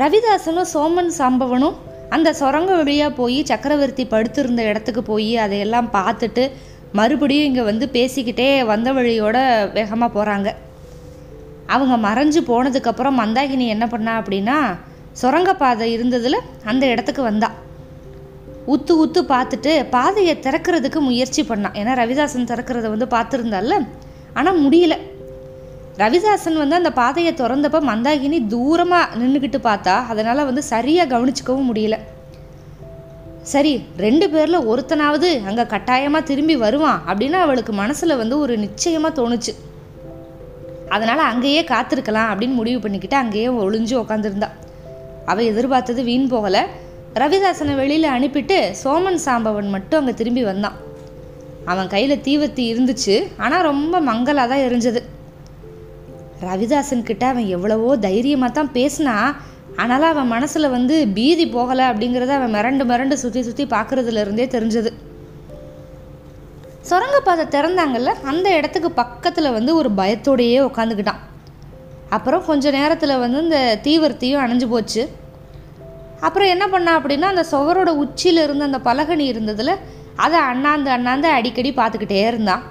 ரவிதாசனும் சோமன் சாம்பவனும் அந்த சுரங்க வழியாக போய் சக்கரவர்த்தி படுத்திருந்த இடத்துக்கு போய் அதையெல்லாம் பார்த்துட்டு மறுபடியும் இங்கே வந்து பேசிக்கிட்டே வந்த வழியோட வேகமாக போகிறாங்க அவங்க மறைஞ்சு போனதுக்கப்புறம் மந்தாகினி என்ன பண்ணா அப்படின்னா சுரங்கப்பாதை இருந்ததில் அந்த இடத்துக்கு வந்தா. உத்து உத்து பார்த்துட்டு பாதையை திறக்கிறதுக்கு முயற்சி பண்ணான் ஏன்னா ரவிதாசன் திறக்கிறத வந்து பார்த்துருந்தால ஆனால் முடியல. ரவிதாசன் வந்து அந்த பாதையை திறந்தப்ப மந்தாகினி தூரமாக நின்றுக்கிட்டு பார்த்தா அதனால் வந்து சரியாக கவனிச்சிக்கவும் முடியல. சரி ரெண்டு பேரில் ஒருத்தனாவது அங்கே கட்டாயமாக திரும்பி வருவான் அப்படின்னு அவளுக்கு மனசில் வந்து ஒரு நிச்சயமாக தோணுச்சு. அதனால் அங்கேயே காத்திருக்கலாம் அப்படின்னு முடிவு பண்ணிக்கிட்டு அங்கேயே ஒளிஞ்சு உக்காந்துருந்தா. அவள் எதிர்பார்த்தது வீண் போகலை. ரவிதாசனை வெளியில் அனுப்பிட்டு சோமன் சாம்பவன் மட்டும் அங்கே திரும்பி வந்தான். அவன் கையில் தீவத்தி இருந்துச்சு. ஆனால் ரொம்ப மங்கலாக தான் எரிஞ்சது. ரவிதாசன் கிட்ட அவன் எவ்வளவோ தைரியமாக தான் பேசினா ஆனாலும் அவன் மனசில் வந்து பீதி போகலை அப்படிங்கிறத அவன் மிரண்டு மிரண்டு சுற்றி சுற்றி பார்க்குறதுல இருந்தே தெரிஞ்சது. சுரங்கப்பாதை திறந்தாங்கல்ல அந்த இடத்துக்கு பக்கத்தில் வந்து ஒரு பயத்தோடையே உட்காந்துக்கிட்டான் அப்புறம் கொஞ்ச நேரத்தில் வந்து இந்த தீவிரத்தையும் அணைஞ்சு போச்சு. அப்புறம் என்ன பண்ணா அப்படின்னா அந்த சுவரோட உச்சியில் இருந்த அந்த பலகனி இருந்ததில் அதை அண்ணாந்து அண்ணாந்து அடிக்கடி பார்த்துக்கிட்டே இருந்தான்.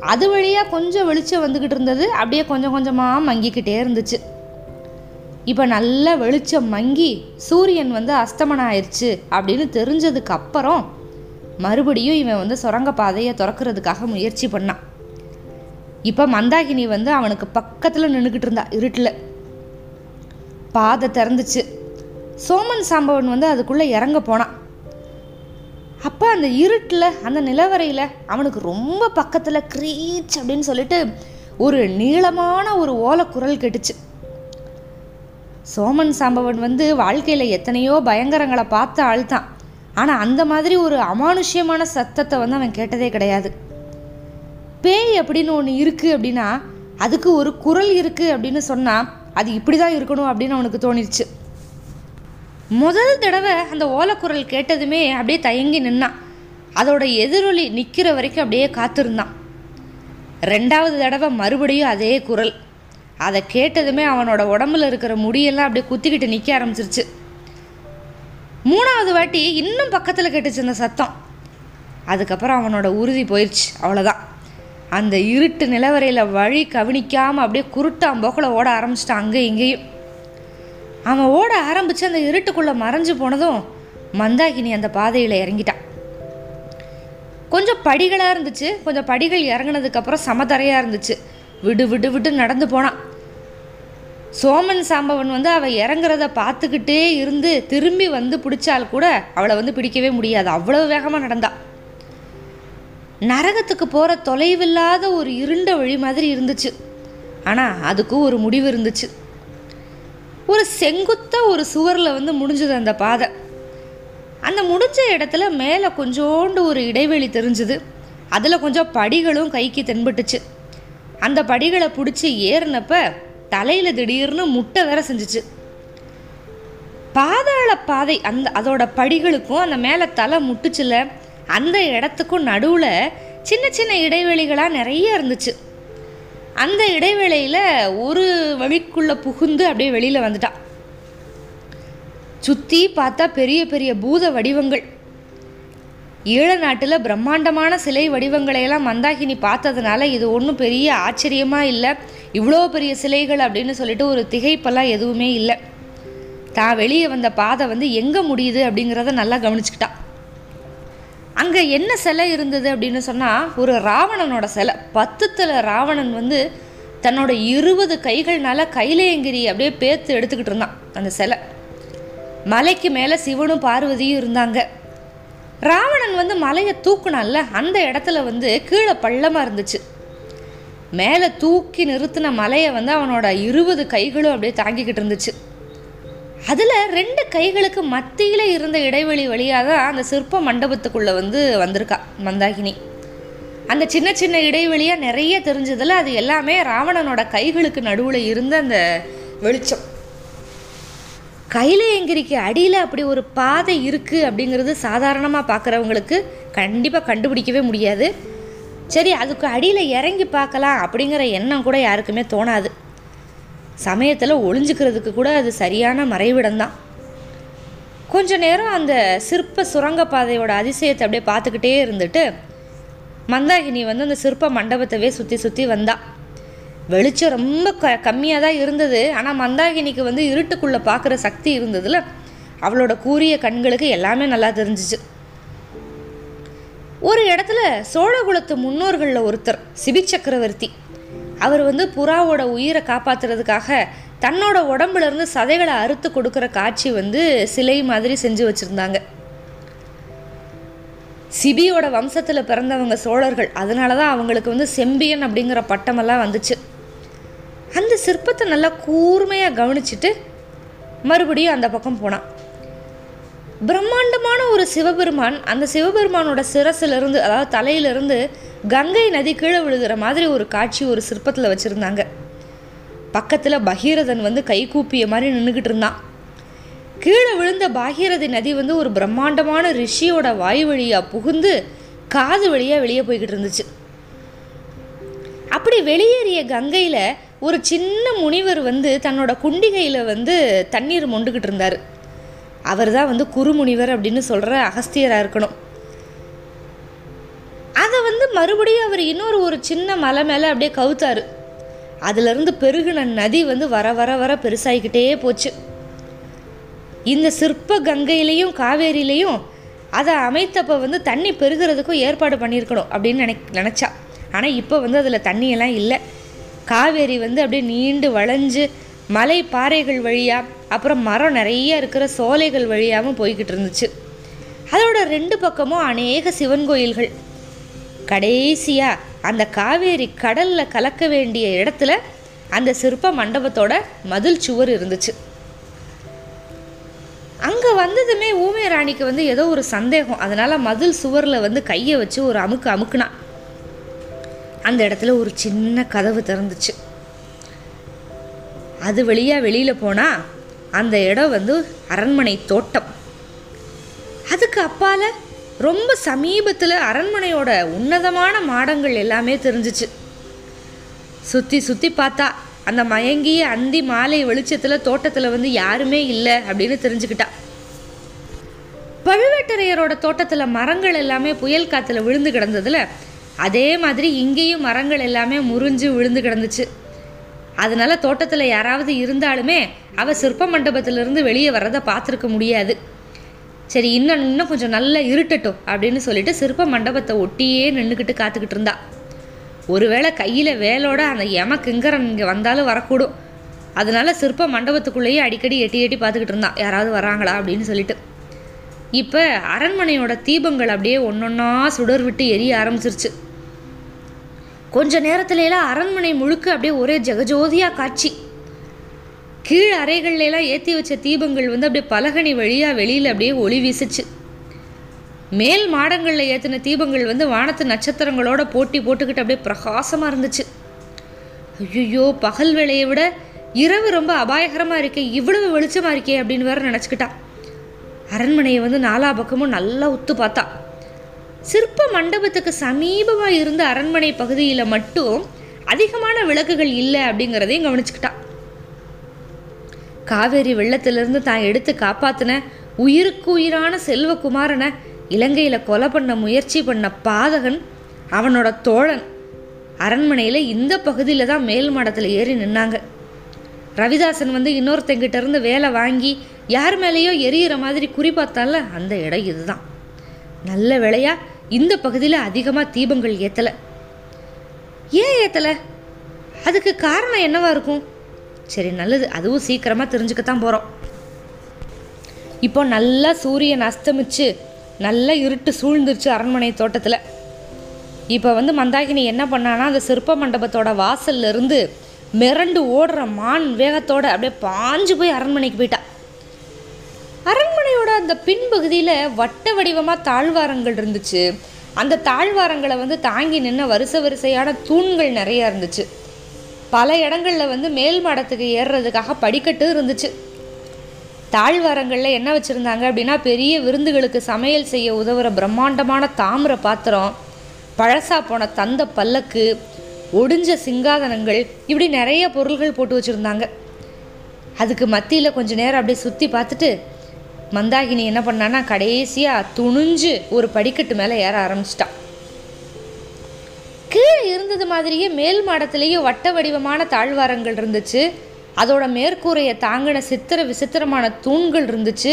அது வழியாக கொஞ்சம் வெளிச்சம் வந்துக்கிட்டு இருந்தது. அப்படியே கொஞ்சம் கொஞ்சமாக மங்கிக்கிட்டே இருந்துச்சு. இப்போ நல்ல வெளிச்சம் மங்கி சூரியன் வந்து அஸ்தமனம் ஆயிடுச்சு அப்படின்னு தெரிஞ்சதுக்கு அப்புறம் மறுபடியும் இவன் வந்து சுரங்க பாதையை திறக்கிறதுக்காக முயற்சி பண்ணான். இப்போ மந்தாகினி வந்து அவனுக்கு பக்கத்தில் நின்றுக்கிட்டு இருந்தா இருட்டில். பாதை திறந்துச்சு. சோமன் சாம்பவன் வந்து அதுக்குள்ளே இறங்க போனான். அப்போ அந்த இருட்டில் அந்த நிலவரையில் அவனுக்கு ரொம்ப பக்கத்தில் க்ரீச் அப்படின்னு சொல்லிட்டு ஒரு நீளமான ஒரு ஓலக்குரல் கெட்டுச்சு. சோமன் சாம்பவன் வந்து வாழ்க்கையில் எத்தனையோ பயங்கரங்களை பார்த்த ஆள் தான் ஆனால் அந்த மாதிரி ஒரு அமானுஷ்யமான சத்தத்தை வந்து அவன் கேட்டதே கிடையாது. பேய் அப்படின்னு ஒன்று இருக்குது அப்படின்னா அதுக்கு ஒரு குரல் இருக்குது அப்படின்னு சொன்னால் அது இப்படி தான் இருக்கணும் அப்படின்னு அவனுக்கு தோணிருச்சு. முதல் தடவை அந்த ஓலக்குரல் கேட்டதுமே அப்படியே தயங்கி நின்னான் அதோட எதிரொலி நிற்கிற வரைக்கும் அப்படியே காத்திருந்தான் ரெண்டாவது தடவை மறுபடியும் அதே குரல். அதை கேட்டதுமே அவனோட உடம்புல இருக்கிற முடியெல்லாம் அப்படியே குத்திக்கிட்டு நிற்க ஆரம்பிச்சிருச்சு. மூணாவது வாட்டி இன்னும் பக்கத்தில் கேட்டுச்சு அந்த சத்தம். அதுக்கப்புறம் அவனோட உறுதி போயிடுச்சு அவ்வளோதான் அந்த இருட்டு நிலவரையில் வழி கவனிக்காமல் அப்படியே குருட்டு போக்கில் ஓட ஆரம்பிச்சிட்டான் அங்கே இங்கேயும். அவன் ஓட ஆரம்பித்து அந்த இருட்டுக்குள்ளே மறைஞ்சு போனதும் மந்தாகினி அந்த பாதையில் இறங்கிட்டான் கொஞ்சம் படிகளாக இருந்துச்சு. கொஞ்சம் படிகள் இறங்கினதுக்கப்புறம் சமதரையாக இருந்துச்சு. விடு விடு விடு நடந்து போனான். சோமன் சாம்பவன் வந்து அவள் இறங்குறத பார்த்துக்கிட்டே இருந்து திரும்பி வந்து பிடிச்சால் கூட அவளை வந்து பிடிக்கவே முடியாது. அவ்வளோ வேகமாக நடந்தா. நரகத்துக்கு போகிற தொலைவில்லாத ஒரு இருண்ட வழி மாதிரி இருந்துச்சு. ஆனால் அதுக்கும் ஒரு முடிவு இருந்துச்சு. ஒரு செங்குத்தாக ஒரு சுவரில் வந்து முடிஞ்சது அந்த பாதை. அந்த முடிஞ்ச இடத்துல மேலே கொஞ்சோண்டு ஒரு இடைவெளி தெரிஞ்சுது. அதில் கொஞ்சம் படிகளும் கைக்கு தென்பட்டுச்சு. அந்த படிகளை பிடிச்சி ஏறினப்ப தலையில் திடீர்னு முட்டை வேற செஞ்சுச்சு. பாதாள பாதை அந்த அதோட படிகளுக்கும் அந்த மேலே தலை முட்டுச்சுல அந்த இடத்துக்கும் நடுவில் சின்ன சின்ன இடைவெளிகளாக நிறைய இருந்துச்சு. அந்த இடைவேளையில் ஒரு வழிக்குள்ளே புகுந்து அப்படியே வெளியில் வந்துட்டான் சுற்றி பார்த்தா பெரிய பெரிய பூத வடிவங்கள். ஈழ நாட்டில் பிரம்மாண்டமான சிலை வடிவங்களையெல்லாம் மந்தாகினி பார்த்ததுனால இது ஒன்றும் பெரிய ஆச்சரியமாக இல்லை. இவ்வளோ பெரிய சிலைகள் அப்படின்னு சொல்லிட்டு ஒரு திகைப்பெல்லாம் எதுவுமே இல்லை. தான் வெளியே வந்த பாதை வந்து எங்கே முடியுது அப்படிங்கிறத நல்லா கவனிச்சுக்கிட்டான் அங்கே என்ன சிலை இருந்தது அப்படின்னு சொன்னால் ஒரு ராவணனோட சிலை. பத்துத்தில் ராவணன் வந்து தன்னோட இருபது கைகள்னால கைலேயங்கிரி அப்படியே பேத்து எடுத்துக்கிட்டு இருந்தான் அந்த சிலை. மலைக்கு மேலே சிவனும் பார்வதியும் இருந்தாங்க. ராவணன் வந்து மலையை தூக்குனான்ல அந்த இடத்துல வந்து கீழே பள்ளமாக இருந்துச்சு. மேலே தூக்கி நிறுத்தின மலையை வந்து அவனோட இருபது கைகளும் அப்படியே தாங்கிக்கிட்டு இருந்துச்சு. அதில் ரெண்டு கைகளுக்கு மத்தியில் இருந்த இடைவெளி வழியாக தான் அந்த சிற்ப மண்டபத்துக்குள்ளே வந்து வந்திருக்கா மந்தாகினி. அந்த சின்ன சின்ன இடைவெளியாக நிறைய தெரிஞ்சதில் அது எல்லாமே ராவணனோட கைகளுக்கு நடுவில் இருந்த அந்த வெளிச்சம். கைலையங்கிரிக்கு அடியில் அப்படி ஒரு பாதை இருக்குது அப்படிங்கிறது சாதாரணமாக பார்க்குறவங்களுக்கு கண்டிப்பாக கண்டுபிடிக்கவே முடியாது. சரி அதுக்கு அடியில் இறங்கி பார்க்கலாம் அப்படிங்கிற எண்ணம் கூட யாருக்குமே தோணாது. சமயத்தில் ஒளிஞ்சுக்கிறதுக்கு கூட அது சரியான மறைவிடம்தான். கொஞ்ச நேரம் அந்த சிற்ப சுரங்கப்பாதையோட அதிசயத்தை அப்படியே பார்த்துக்கிட்டே இருந்துட்டு மந்தாகினி வந்து அந்த சிற்ப மண்டபத்தவே சுற்றி சுற்றி வந்தா. வெளிச்சம் ரொம்ப க கம்மியாக தான் இருந்தது. ஆனால் மந்தாகினிக்கு வந்து இருட்டுக்குள்ளே பார்க்குற சக்தி இருந்ததுல அவளோட கூரிய கண்களுக்கு எல்லாமே நல்லா தெரிஞ்சிச்சு. ஒரு இடத்துல சோழகுலத்து முன்னோர்களில் ஒருத்தர் சிபி சக்கரவர்த்தி அவர் வந்து புறாவோட உயிரை காப்பாற்றுறதுக்காக தன்னோட உடம்புலேருந்து சதைகளை அறுத்து கொடுக்குற காட்சி வந்து சிலை மாதிரி செஞ்சு வச்சுருந்தாங்க. சிபியோட வம்சத்தில் பிறந்தவங்க சோழர்கள் அதனால தான் அவங்களுக்கு வந்து செம்பியன் அப்படிங்கிற பட்டமெல்லாம் வந்துச்சு. அந்த சிற்பத்தை நல்லா கூர்மையாக கவனிச்சுட்டு மறுபடியும் அந்த பக்கம் போனான். பிரம்மாண்டமான ஒரு சிவபெருமான் அந்த சிவபெருமானோட சிரசிலிருந்து அதாவது தலையிலிருந்து கங்கை நதி கீழே விழுகிற மாதிரி ஒரு காட்சி ஒரு சிற்பத்தில் வச்சுருந்தாங்க. பக்கத்தில் பகீரதன் வந்து கைகூப்பிய மாதிரி நின்றுக்கிட்டு இருந்தான். கீழே விழுந்த பாகீரதி நதி வந்து ஒரு பிரம்மாண்டமான ரிஷியோட வாய் வழியாக புகுந்து காது வழியாக வெளியே போய்கிட்டு இருந்துச்சு. அப்படி வெளியேறிய கங்கையில் ஒரு சின்ன முனிவர் வந்து தன்னோட குண்டிகையில் வந்து தண்ணீர் மொண்டுக்கிட்டு இருந்தார். அவர் தான் வந்து குருமுனிவர் அப்படின்னு சொல்கிற அகஸ்தியராக இருக்கணும். அதை வந்து மறுபடியும் அவர் இன்னொரு ஒரு சின்ன மலை மேலே அப்படியே கவுத்தார். அதுலேருந்து பெருகின நதி வந்து வர வர வர பெருசாகிக்கிட்டே போச்சு. இந்த சிற்ப கங்கையிலையும் காவேரியிலையும் அதை அமைத்தப்போ வந்து தண்ணி பெருகிறதுக்கும் ஏற்பாடு பண்ணியிருக்கணும் அப்படின்னு நினை நினச்சா. ஆனால் இப்போ வந்து அதில் தண்ணியெல்லாம் இல்லை. காவேரி வந்து அப்படியே நீண்டு வளைஞ்சு மலை பாறைகள் வழியாக அப்புறம் மரம் நிறைய இருக்கிற சோலைகள் வழியாகவும் போய்கிட்டு இருந்துச்சு. அதோட ரெண்டு பக்கமும் அநேக சிவன் கோயில்கள். கடைசியாக அந்த காவேரி கடலில் கலக்க வேண்டிய இடத்துல அந்த சிற்ப மண்டபத்தோட மதில் சுவர் இருந்துச்சு. அங்கே வந்ததுமே ஊமை ராணிக்கு வந்து ஏதோ ஒரு சந்தேகம். அதனால் மதில் சுவரில் வந்து கையை வச்சு ஒரு அமுக்கு அமுக்குனா. அந்த இடத்துல ஒரு சின்ன கதவு திறந்துச்சு. அது வழியாக வெளியில் போனால் அந்த இடம் வந்து அரண்மனை தோட்டம். அதுக்கு அப்பால் ரொம்ப சமீபத்தில் அரண்மனையோட உன்னதமான மாடங்கள் எல்லாமே தெரிஞ்சிச்சு. சுற்றி சுற்றி பார்த்தா அந்த மயங்கிய அந்தி மாலை வெளிச்சத்தில் தோட்டத்தில் வந்து யாருமே இல்லை அப்படின்னு தெரிஞ்சுக்கிட்டா. பழுவேட்டரையரோட தோட்டத்தில் மரங்கள் எல்லாமே புயல் காற்றுல விழுந்து கிடந்ததுல அதே மாதிரி இங்கேயும் மரங்கள் எல்லாமே முறிஞ்சு விழுந்து கிடந்துச்சு. அதனால தோட்டத்தில் யாராவது இருந்தாலுமே அவ சிற்ப மண்டபத்திலிருந்து வெளியே வர்றதை பார்த்துருக்க முடியாது. சரி இன்னும் இன்னும் கொஞ்சம் நல்லா இருட்டட்டும் அப்படின்னு சொல்லிட்டு சிற்ப மண்டபத்தை ஒட்டியே நின்றுக்கிட்டு காத்துக்கிட்டு இருந்தா. ஒருவேளை கையில் வேலோட அந்த எம கிங்கரன் இங்கே வந்தாலும் வரக்கூடும். அதனால சிற்ப மண்டபத்துக்குள்ளேயே அடிக்கடி எட்டி எட்டி பார்த்துக்கிட்டு இருந்தான் யாராவது வராங்களா அப்படின்னு சொல்லிட்டு. இப்போ அரண்மனையோட தீபங்கள் அப்படியே ஒன்றொன்னா சுடர் விட்டு எரிய ஆரம்பிச்சிருச்சு. கொஞ்ச நேரத்துலலாம் அரண்மனை முழுக்க அப்படியே ஒரே ஜெகஜோதியாக காட்சி. கீழ் அறைகள்லாம் ஏற்றி வச்ச தீபங்கள் வந்து அப்படியே பலகனி வழியாக வெளியில் அப்படியே ஒளி வீசுச்சு. மேல் மாடங்களில் ஏற்றின தீபங்கள் வந்து வானத்து நட்சத்திரங்களோட போட்டி போட்டுக்கிட்டு அப்படியே பிரகாசமாக இருந்துச்சு. ஐயோ பகல் வேளையை விட இரவு ரொம்ப அபாயகரமாக இருக்கே இவ்வளவு வெளிச்சமாக இருக்கே அப்படின்னு வேற நினச்சிக்கிட்டா. அரண்மனையை வந்து நாலா பக்கமும் நல்லா உத்து பார்த்தா. சிற்ப மண்டபத்துக்கு சமீபமாக இருந்த அரண்மனை பகுதியில் மட்டும் அதிகமான விளக்குகள் இல்லை அப்படிங்கிறதையும் கவனிச்சுக்கிட்டான் காவேரி வெள்ளத்திலிருந்து தான் எடுத்து காப்பாத்தின உயிருக்கு உயிரான செல்வகுமாரனை இலங்கையில் கொலை பண்ண முயற்சி பண்ண பாதகன் அவனோட தோழன். அரண்மனையில் இந்த பகுதியில் தான் மேல் மாடத்தில் ஏறி நின்னாங்க. ரவிதாசன் வந்து இன்னொருத்தங்கிட்ட இருந்து வேலை வாங்கி யார் மேலேயோ எரியிற மாதிரி குறி பார்த்தால அந்த இடம் இதுதான். நல்ல வேலையாக இந்த பகுதியில் அதிகமாக தீபங்கள் ஏற்றலை ஏன் ஏற்றலை அதுக்கு காரணம் என்னவா இருக்கும்? சரி நல்லது. அதுவும் சீக்கிரமாக தெரிஞ்சுக்கத்தான் போகிறோம் இப்போ நல்லா சூரியன் அஸ்தமிச்சு நல்லா இருட்டு சூழ்ந்துருச்சு அரண்மனை தோட்டத்தில். இப்போ வந்து மந்தாகினி என்ன பண்ணான்னா அந்த சிற்ப மண்டபத்தோட வாசல்ல இருந்து மிரண்டு ஓடுற மான் வேகத்தோட அப்படியே பாஞ்சு போய் அரண்மனைக்கு போயிட்டா. அந்த பின் பகுதியில் வட்ட வடிவமாக தாழ்வாரங்கள் இருந்துச்சு. அந்த தாழ்வாரங்களை வந்து தாங்கி நின்ன வரிசை வரிசையான தூண்கள் நிறையா இருந்துச்சு. பல இடங்களில் வந்து மேல் மாடத்துக்கு ஏறுறதுக்காக படிக்கட்டு இருந்துச்சு. தாழ்வாரங்களில் என்ன வச்சுருந்தாங்க அப்படின்னா பெரிய விருந்துகளுக்கு சமையல் செய்ய உதவுற பிரம்மாண்டமான தாமிர பாத்திரம் பழசா போன தந்த பல்லக்கு ஒடிஞ்ச சிங்காதனங்கள் இப்படி நிறைய பொருள்கள் போட்டு வச்சுருந்தாங்க. அதுக்கு மத்தியில் கொஞ்ச நேரம் அப்படியே சுற்றி பார்த்துட்டு மந்தாகினி என்ன பண்ணான்னா கடைசியாக துணிஞ்சு ஒரு படிக்கட்டு மேலே ஏற ஆரம்பிச்சிட்டான் கீழே இருந்தது மாதிரியே மேல் மாடத்திலேயே வட்ட வடிவமான தாழ்வாரங்கள் இருந்துச்சு. அதோட மேற்கூரையை தாங்கின சித்திர விசித்திரமான தூண்கள் இருந்துச்சு.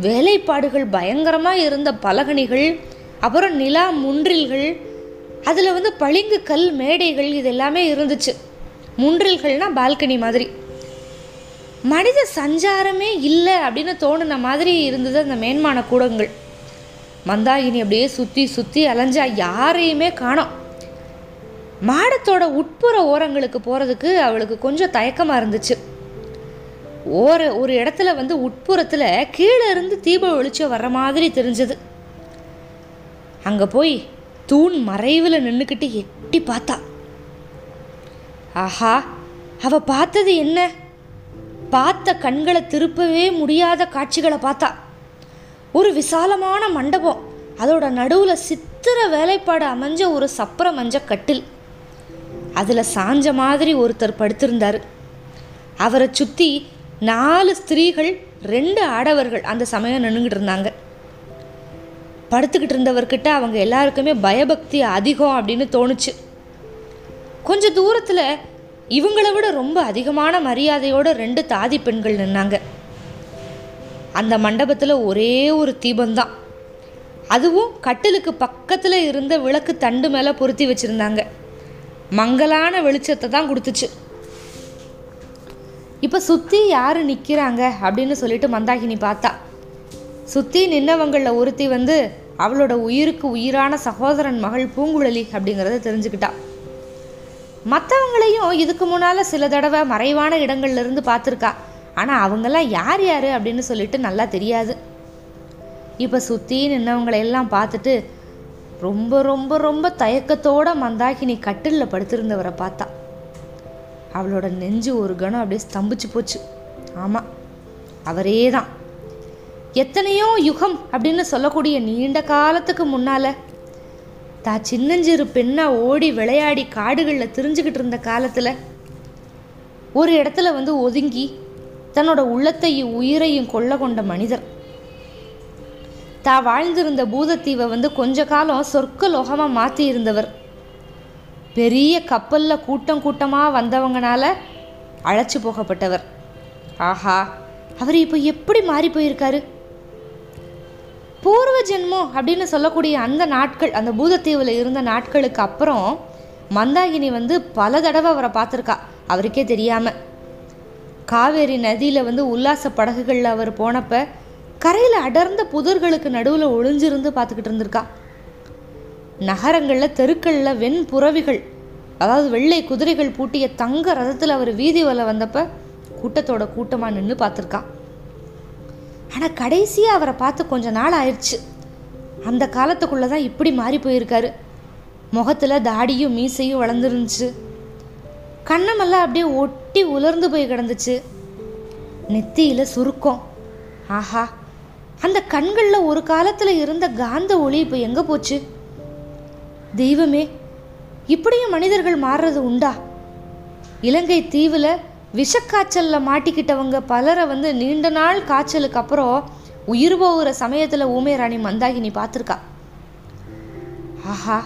வேலைப்பாடுகள் பயங்கரமாக இருந்த பலகணிகள் அப்புறம் நிலா முன்றில்கள் அதில் வந்து பளிங்கு கல் மேடைகள் இது எல்லாமே இருந்துச்சு. முன்றில்கள்னால் பால்கனி மாதிரி. மனித சஞ்சாரமே இல்லை அப்படின்னு தோணுன மாதிரி இருந்தது அந்த மேன்மான கூடங்கள். மந்தாகினி அப்படியே சுற்றி சுற்றி அலைஞ்சா யாரையுமே காணோம். மாடத்தோட உட்புற ஓரங்களுக்கு போகிறதுக்கு அவளுக்கு கொஞ்சம் தயக்கமாக இருந்துச்சு. ஓர ஒரு இடத்துல வந்து உட்புறத்தில் கீழே இருந்து தீப வெளிச்சம் வர்ற மாதிரி தெரிஞ்சது. அங்கே போய் தூண் மறைவில் நின்றுக்கிட்டு எட்டி பார்த்தா. ஆஹா அவள் பார்த்தது என்ன? பார்த்த கண்களை திருப்பவே முடியாத காட்சிகளை பார்த்தா. ஒரு விசாலமான மண்டபம். அதோட நடுவில் சித்திர வேலைப்பாடு அமைஞ்ச ஒரு சப்பர மஞ்ச கட்டில். அதில் சாஞ்ச மாதிரி ஒருத்தர் படுத்திருந்தார். அவரை சுற்றி நாலு ஸ்திரீகள் ரெண்டு ஆடவர்கள் அந்த சமயம் நின்றுக்கிட்டு இருந்தாங்க. படுத்துக்கிட்டு இருந்தவர்கிட்ட அவங்க எல்லாருக்குமே பயபக்தி அதிகம் அப்படின்னு தோணுச்சு. கொஞ்சம் தூரத்தில் இவங்கள விட ரொம்ப அதிகமான மரியாதையோட ரெண்டு தாதி பெண்கள் நின்னாங்க. அந்த மண்டபத்தில் ஒரே ஒரு தீபந்தான் அதுவும் கட்டிலுக்கு பக்கத்தில் இருந்த விளக்கு தண்டு மேலே பொருத்தி வச்சுருந்தாங்க. மங்கலான வெளிச்சத்தை தான் கொடுத்துச்சு. இப்போ சுற்றி யார் நிற்கிறாங்க அப்படின்னு சொல்லிட்டு மந்தாகினி பார்த்தா. சுற்றி நின்னவங்களில் ஒருத்தி வந்து அவளோட உயிருக்கு உயிரான சகோதரன் மகள் பூங்குழலி அப்படிங்கிறத தெரிஞ்சுக்கிட்டா. மற்றவங்களையும் இதுக்கு முன்னால் சில தடவை மறைவான இடங்கள்ல இருந்து பார்த்துருக்கா. ஆனால் அவங்கெல்லாம் யார் யார் அப்படின்னு சொல்லிட்டு நல்லா தெரியாது. இப்போ சுற்றி நின்னவங்களையெல்லாம் பார்த்துட்டு ரொம்ப ரொம்ப ரொம்ப தயக்கத்தோட மந்தாகினி கட்டிலில் படுத்திருந்தவரை பார்த்தா. அவளோட நெஞ்சு ஒரு கணம் அப்படியே ஸ்தம்பிச்சு போச்சு. ஆமாம் அவரே தான். எத்தனையோ யுகம் அப்படின்னு சொல்லக்கூடிய நீண்ட காலத்துக்கு முன்னால் தா சின்னஞ்சிறு பெண்ணா ஓடி விளையாடி காடுகளில் திரிஞ்சுக்கிட்டு இருந்த காலத்தில் ஒரு இடத்துல வந்து ஒதுங்கி தன்னோட உள்ளத்தையும் உயிரையும் கொள்ள கொண்ட மனிதர். தா வாழ்ந்திருந்த பூதத்தீவை வந்து கொஞ்ச காலம் சொர்க்க லோகமாக மாற்றி இருந்தவர். பெரிய கப்பலில் கூட்டம் கூட்டமாக வந்தவங்கனால அழைச்சி போகப்பட்டவர். ஆஹா அவர் இப்போ எப்படி மாறி போயிருக்காரு? பூர்வ ஜென்மம் அப்படின்னு சொல்லக்கூடிய அந்த நாட்கள் அந்த பூதத்தீவில் இருந்த நாட்களுக்கு அப்புறம் மந்தாகினி வந்து பல தடவை அவரை பார்த்துருக்கா. அவருக்கே தெரியாமல் காவேரி நதியில் வந்து உல்லாச படகுகளில் அவர் போனப்ப கரையில் அடர்ந்த புதர்களுக்கு நடுவில் ஒளிஞ்சிருந்து பார்த்துக்கிட்டு இருந்திருக்கா. நகரங்களில் தெருக்களில் வெண்புறவிகள் அதாவது வெள்ளை குதிரைகள் பூட்டிய தங்க ரதத்தில் அவர் வீதி வலை வந்தப்போ கூட்டத்தோட கூட்டமாக நின்று பார்த்துருக்கான் ஆனால் கடைசியாக அவரை பார்த்து கொஞ்ச நாள் ஆயிடுச்சு. அந்த காலத்துக்குள்ளே தான் இப்படி மாறி போயிருக்காரு. முகத்தில் தாடியும் மீசையும் வளர்ந்துருந்துச்சு. கண்ணமெல்லாம் அப்படியே ஒட்டி உலர்ந்து போய் கிடந்துச்சு. நெத்தியில் சுருக்கம். ஆஹா அந்த கண்களில் ஒரு காலத்தில் இருந்த காந்த ஒளி இப்போ எங்கே போச்சு? தெய்வமே இப்படியும் மனிதர்கள் மாறுறது உண்டா? இலங்கை தீவில் விஷக்காய்ச்சலில் மாட்டிக்கிட்டவங்க பலரை வந்து நீண்ட நாள் காய்ச்சலுக்கு அப்புறம் உயிர் போகிற சமயத்தில் ஊமே ராணி மந்தாகினி பார்த்துருக்கா. ஆஹா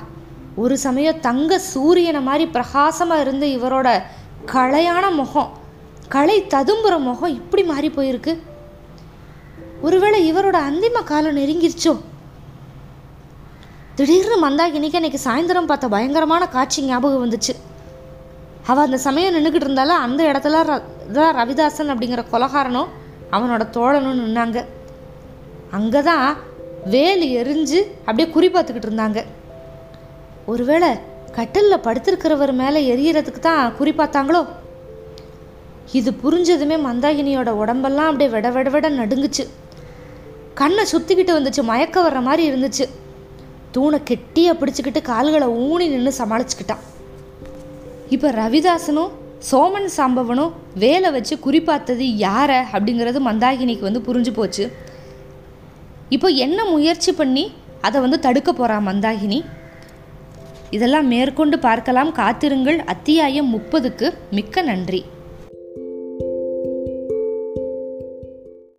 ஒரு சமயம் தங்க சூரியனை மாதிரி பிரகாசமாக இருந்த இவரோட களையான முகம் களை ததும்புற முகம் இப்படி மாறி போயிருக்கு. ஒருவேளை இவரோட அந்திம காலம் நெருங்கிருச்சோ? திடீர்னு மந்தாகினிக்கு அன்னைக்கு சாயந்தரம் பார்த்த பயங்கரமான காட்சி ஞாபகம் வந்துச்சு. அவள் அந்த சமயம் நின்றுக்கிட்டு இருந்தாலும் அந்த இடத்துல ர தான் ரவிதாசன் அப்படிங்கிற கொலகாரனும் அவனோட தோழனும் நின்னாங்க. அங்கே தான் வேல் எரிஞ்சு அப்படியே குறி பார்த்துக்கிட்டு இருந்தாங்க. ஒருவேளை கட்டிலில் படுத்திருக்கிறவர் மேலே எரியறதுக்கு தான் குறி பார்த்தாங்களோ? இது புரிஞ்சதுமே மந்தாகினியோட உடம்பெல்லாம் அப்படியே விட விட விட நடுங்குச்சு. கண்ணை சுற்றிக்கிட்டு வந்துச்சு மயக்க வர்ற மாதிரி இருந்துச்சு. தூணை கெட்டியாக பிடிச்சிக்கிட்டு கால்களை ஊனி நின்று சமாளிச்சுக்கிட்டான். இப்போ ரவிதாசனும் சோமன் சாம்பவனும் வேலை வச்சு குறிப்பாத்தது யாரை அப்படிங்கிறது மந்தாகினிக்கு வந்து புரிஞ்சு போச்சு. இப்போ என்ன முயற்சி பண்ணி அதை வந்து தடுக்க போகிறா மந்தாகினி? இதெல்லாம் மேற்கொண்டு பார்க்கலாம். காத்திருங்கள். அத்தியாயம் முப்பதுக்கு மிக்க நன்றி.